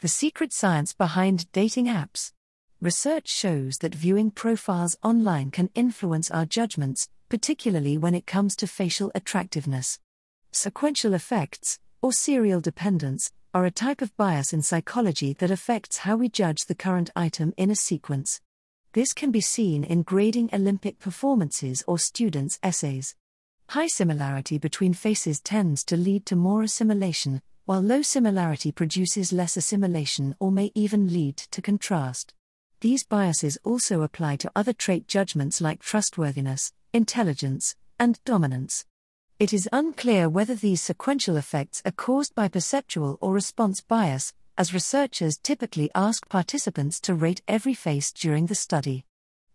The secret science behind dating apps. Research shows that viewing profiles online can influence our judgments, particularly when it comes to facial attractiveness. Sequential effects, or serial dependence, are a type of bias in psychology that affects how we judge the current item in a sequence. This can be seen in grading Olympic performances or students' essays. High similarity between faces tends to lead to more assimilation, while low similarity produces less assimilation or may even lead to contrast. These biases also apply to other trait judgments like trustworthiness, intelligence, and dominance. It is unclear whether these sequential effects are caused by perceptual or response bias, as researchers typically ask participants to rate every face during the study.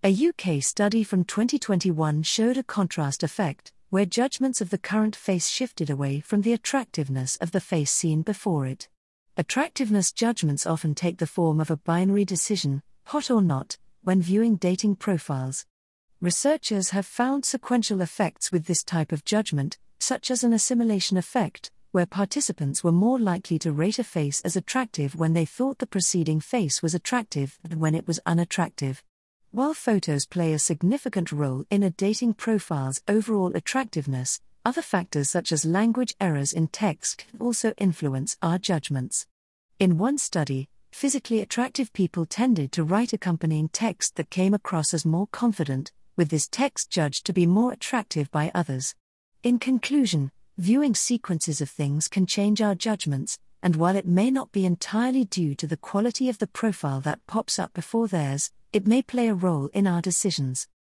A UK study from 2021 showed a contrast effect, where judgments of the current face shifted away from the attractiveness of the face seen before it. Attractiveness judgments often take the form of a binary decision, hot or not, when viewing dating profiles. Researchers have found sequential effects with this type of judgment, such as an assimilation effect, where participants were more likely to rate a face as attractive when they thought the preceding face was attractive than when it was unattractive. While photos play a significant role in a dating profile's overall attractiveness, other factors such as language errors in text can also influence our judgments. In one study, physically attractive people tended to write accompanying text that came across as more confident, with this text judged to be more attractive by others. In conclusion, viewing sequences of things can change our judgments, and while it may not be entirely due to the quality of the profile that pops up before theirs, it may play a role in our decisions.